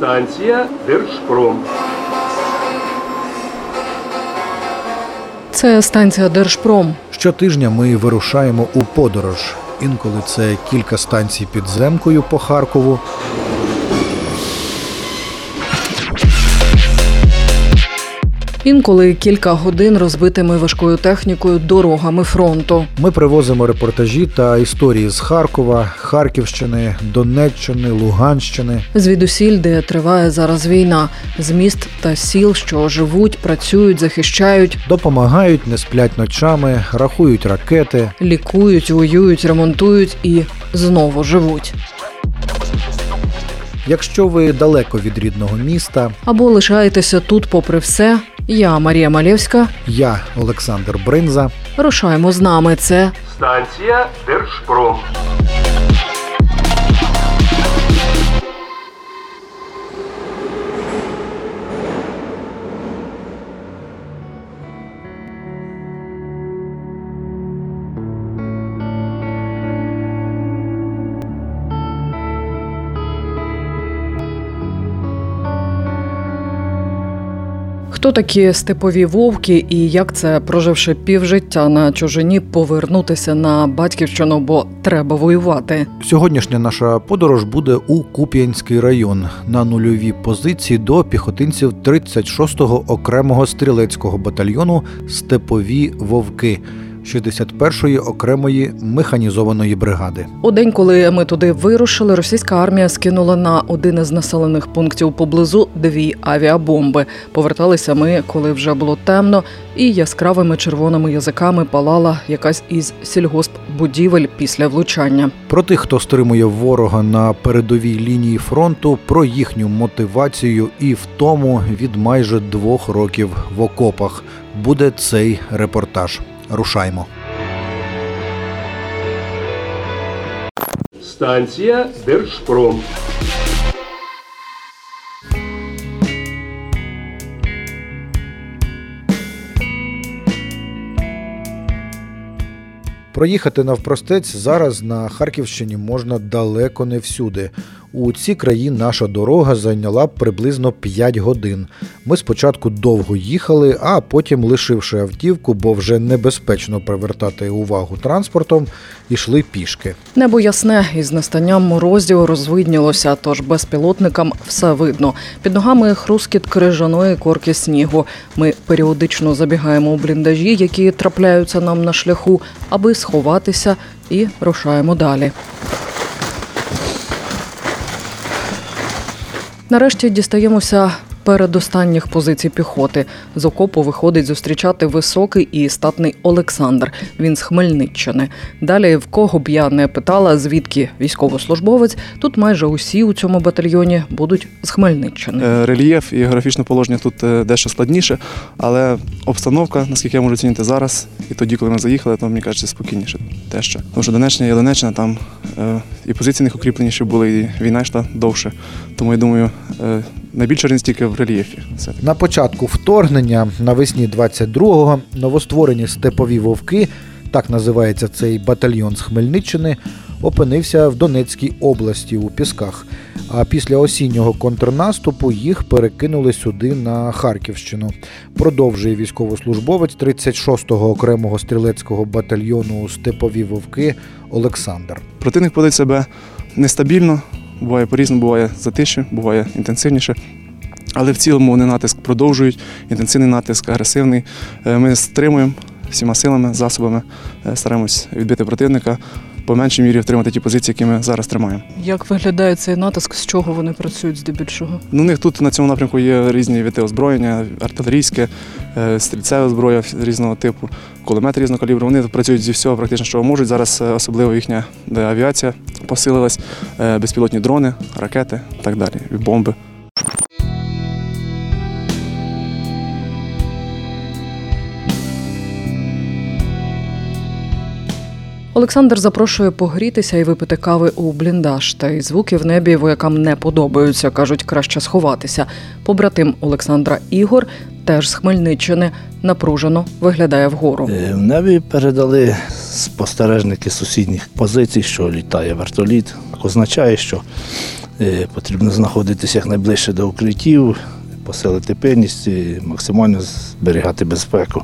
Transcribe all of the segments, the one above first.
Станція Держпром. Це станція Держпром. Щотижня ми вирушаємо у подорож. Інколи це кілька станцій підземкою по Харкову. Інколи кілька годин розбитими важкою технікою дорогами фронту. Ми привозимо репортажі та історії з Харкова, Харківщини, Донеччини, Луганщини. Звідусіль, де триває зараз війна, з міст та сіл, що живуть, працюють, захищають, Допомагають, не сплять ночами, рахують ракети. лікують, воюють, ремонтують і знову живуть. Якщо ви далеко від рідного міста, Або лишаєтеся тут, попри все. Я Марія Малєвська. я Олександр Бринза. Рушаємо з нами. Це Станція Держпром. Хто такі степові вовки і як це, проживши півжиття на чужині, повернутися на батьківщину, бо треба воювати. Сьогоднішня наша подорож буде у Куп'янський район на нульові позиції до піхотинців 36-го окремого стрілецького батальйону Степові вовки 61-ї окремої механізованої бригади. У день, коли ми туди вирушили, російська армія скинула на один із населених пунктів поблизу дві авіабомби. Поверталися ми, коли вже було темно, і яскравими червоними язиками палала якась із сільгоспбудівель після влучання. Про тих, хто стримує ворога на передовій лінії фронту, про їхню мотивацію і втому від майже двох років в окопах буде цей репортаж. Рушаймо. Станція Держпром. Проїхати навпростець зараз на Харківщині можна далеко не всюди. У ці краї наша дорога зайняла приблизно 5 годин. Ми спочатку довго їхали, а потім, лишивши автівку, бо вже небезпечно привертати увагу транспортом, йшли пішки. Небо ясне із настанням морозів розвиднілося, тож безпілотникам все видно. Під ногами хрускіт крижаної корки снігу. Ми періодично забігаємо у бліндажі, які трапляються нам на шляху, аби сховатися, і рушаємо далі. Нарешті дістаємося передостанніх позицій піхоти. З окопу виходить зустрічати високий і статний Олександр. Він з Хмельниччини. Далі, в кого б я не питала, звідки військовослужбовець, тут майже усі у цьому батальйоні будуть з Хмельниччини. Е, Рельєф і географічне положення тут е, дещо складніше, але обстановка, наскільки я можу оцінити зараз, і тоді, коли ми заїхали, то мені кажеться спокійніше те, що. Тому що Донеччина є Донеччина, там е, і позиції них укріпленіші були, і війна йшла довше. Тому я думаю, найбільше найбільша різниця тільки в рельєфі. На початку вторгнення навесні 22-го новостворені степові вовки, так називається цей батальйон з Хмельниччини, опинився в Донецькій області у Пісках. А після осіннього контрнаступу їх перекинули сюди на Харківщину. Продовжує військовослужбовець 36-го окремого стрілецького батальйону Степові вовки Олександр. Противник поводить себе нестабільно, буває по-різному, буває затиші, буває інтенсивніше. Але в цілому вони натиск продовжують, інтенсивний натиск, агресивний. Е, Ми стримуємо всіма силами, засобами, е, стараємось відбити противника, по меншій мірі втримати ті позиції, які ми зараз тримаємо. Як виглядає цей натиск, з чого вони працюють здебільшого? Ну, у них тут на цьому напрямку є різні види озброєння, артилерійське, е, стрільцеве зброя різного типу, кулемет різного калібру. Вони працюють зі всього практично, що можуть. Зараз е, особливо їхня авіація посилилась, е, безпілотні дрони, ракети і так далі, і бомби. Олександр запрошує погрітися і випити кави у бліндаж. Та й звуки в небі воякам не подобаються. кажуть, краще сховатися. Побратим Олександра Ігор, теж з Хмельниччини, напружено виглядає вгору. Е, В небі передали спостережники сусідніх позицій, що літає вертоліт. Означає, що Е, Потрібно знаходитися якнайближче до укриттів, посилити пильність, і максимально зберігати безпеку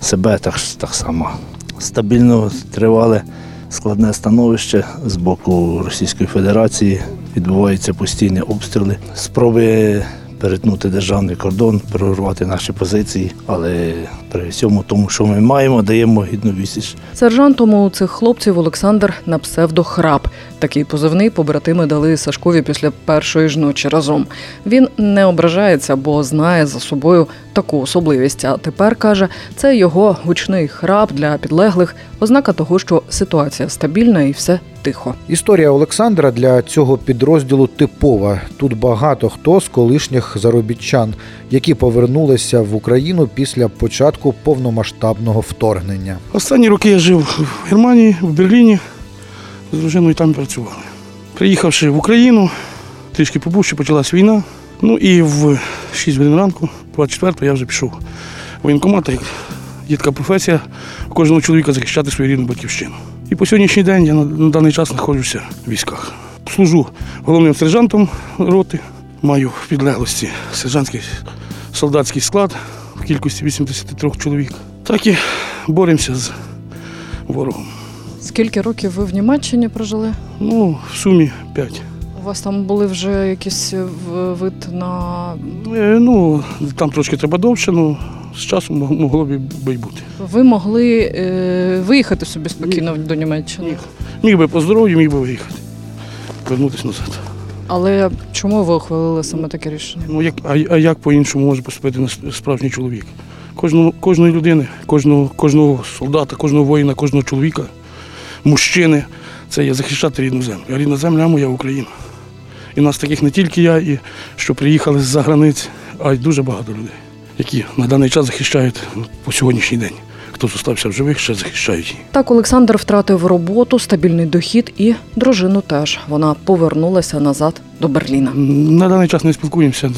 себе так, так само. Стабільно тривале складне становище з боку Російської Федерації. Відбуваються постійні обстріли, спроби перетнути державний кордон, прорвати наші позиції, але при всьому тому, що ми маємо, даємо гідну вісіч. Сержантом у цих хлопців Олександр на псевдо храп. Такий позивний побратими дали Сашкові після першої ж ночі разом. Він не ображається, бо знає за собою таку особливість. А тепер каже, це його гучний храп для підлеглих, ознака того, що ситуація стабільна і все тихо. Історія Олександра для цього підрозділу типова. Тут багато хто з колишніх заробітчан, які повернулися в Україну після початку повномасштабного вторгнення. Останні роки я жив в Германії, в Берліні, з дружиною там працювали. Приїхавши в Україну, трішки побувши, почалась війна. Ну і в 6 годин ранку, 24-го, я вже пішов в воєнкомат, є така професія у кожного чоловіка захищати свою рідну батьківщину. І по сьогоднішній день я на, на даний час знаходжуся в військах. Служу головним сержантом роти, маю в підлеглості сержантський солдатський склад в кількості 83 чоловік. Так і боремося з ворогом. Скільки років ви в Німеччині прожили? Ну, в сумі 5. У вас там були вже якісь е, вид на Е, ну, там трошки треба довше, ну з часом могло б і бути. ви могли е, виїхати собі спокійно до Німеччини. Міг. Міг би по здоров'ю, міг би виїхати. Вернутися назад. Але чому ви ухвалили саме таке рішення? Ну, як, а, а як по-іншому може поступити на справжній чоловік? Кожного, кожної людини, кожного, кожного солдата, кожного воїна, кожного чоловіка, мужчини це є захищати рідну землю. А рідна земля моя Україна. І нас таких не тільки я, і що приїхали з-за границь, а й дуже багато людей, які на даний час захищають по сьогоднішній день. Хто зостався в живих, ще захищають її. Так Олександр втратив роботу, стабільний дохід і дружину теж. Вона повернулася назад до Берліна. На даний час не спілкуємося.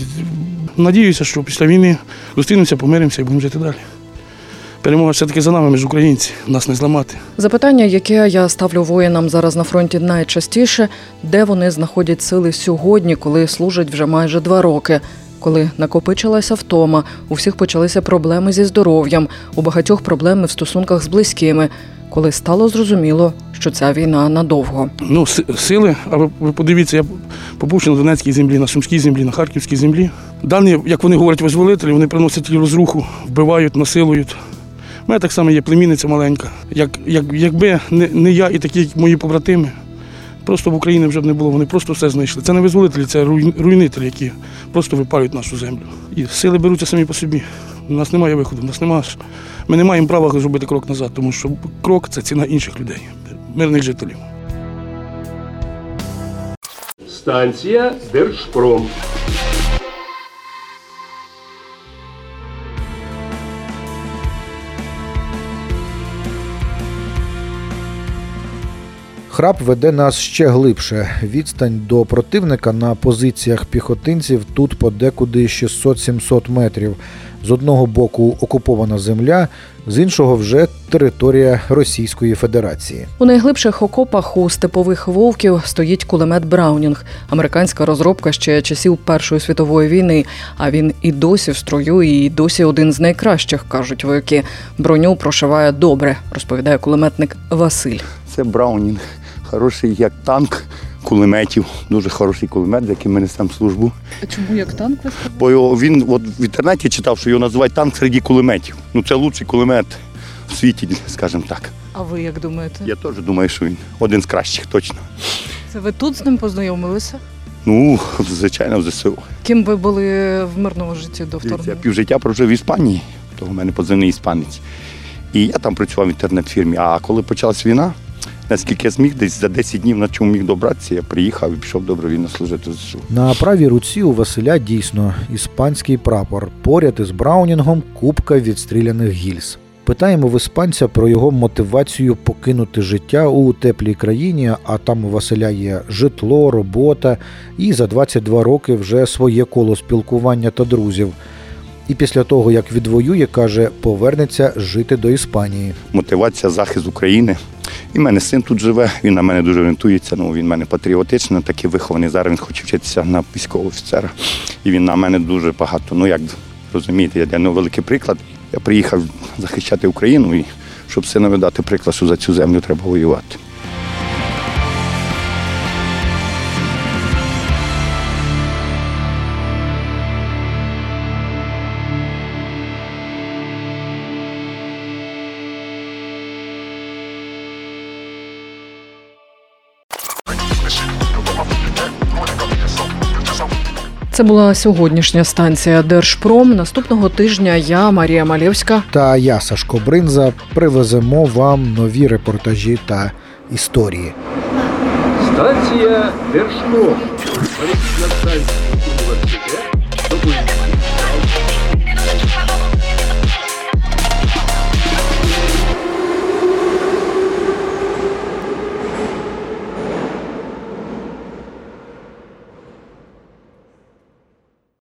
Надіюся, що після війни зустрінемося, помиримося і будемо жити далі. Перемога все-таки за нами, ми ж українці, нас не зламати. Запитання, яке я ставлю воїнам зараз на фронті найчастіше, де вони знаходять сили сьогодні, коли служать вже майже два роки. Коли накопичилася втома, у всіх почалися проблеми зі здоров'ям, у багатьох проблеми в стосунках з близькими, коли стало зрозуміло, що ця війна надовго. Ну, сили, а ви, подивіться, я побувши на Донецькій землі, на Сумській землі, на Харківській землі. Дані, як вони говорять, визволителі, вони приносять розруху, вбивають, насилують. У мене так само є племінниця маленька. Як, як, якби не, не я і такі мої побратими, просто в Україні вже б не було. Вони просто все знайшли. Це не визволителі, це руйнителі, які просто випалюють нашу землю. І сили беруться самі по собі. У нас немає виходу, у нас немає. Ми не маємо права зробити крок назад, тому що крок це ціна інших людей, мирних жителів. Станція Держпром. Храп веде нас ще глибше. Відстань до противника на позиціях піхотинців тут подекуди 600-700 метрів. З одного боку окупована земля, з іншого вже територія Російської Федерації. У найглибших окопах у степових вовків стоїть кулемет Браунінг, американська розробка ще часів Першої світової війни. А він і досі в строю, і досі один з найкращих, кажуть вояки. Броню прошиває добре, розповідає кулеметник Василь. Це Браунінг. Хороший як танк кулеметів. Дуже хороший кулемет, з яким ми несемо службу. А чому як танк ви Бо його, він от в інтернеті читав, що його називають танк серед кулеметів. Ну це лучший кулемет в світі, скажімо так. А ви як думаєте? Я теж думаю, що він один з кращих точно. Це ви тут з ним познайомилися? Ну, звичайно, в ЗСУ. Ким ви були в мирному житті до Дивіться, Я півжиття прожив в Іспанії, то в мене позивний іспанець. І я там працював в інтернет-фірмі. А коли почалась війна, наскільки я зміг, десь за 10 днів на чому міг добратися, я приїхав і пішов добровільно служити ЗСУ. На правій руці у Василя дійсно іспанський прапор. Поряд із Браунінгом купка відстріляних гільз. Питаємо в іспанця про його мотивацію покинути життя у теплій країні, а там у Василя є житло, робота і за 22 роки вже своє коло спілкування та друзів. І після того, як відвоює, каже, повернеться жити до Іспанії. мотивація, захист України. І в мене син тут живе, він на мене дуже орієнтується. Ну, він в мене патріотичний, такий вихований. Зараз він хоче вчитися на військового офіцера. І він на мене дуже багато. Ну як розумієте, я для нього великий приклад. Я приїхав захищати Україну і щоб синові дати приклад, що за цю землю треба воювати. Це була сьогоднішня станція Держпром. Наступного тижня я, Марія Малєвська. Та я, Сашко Бринза, привеземо вам нові репортажі та історії. Станція Держпром.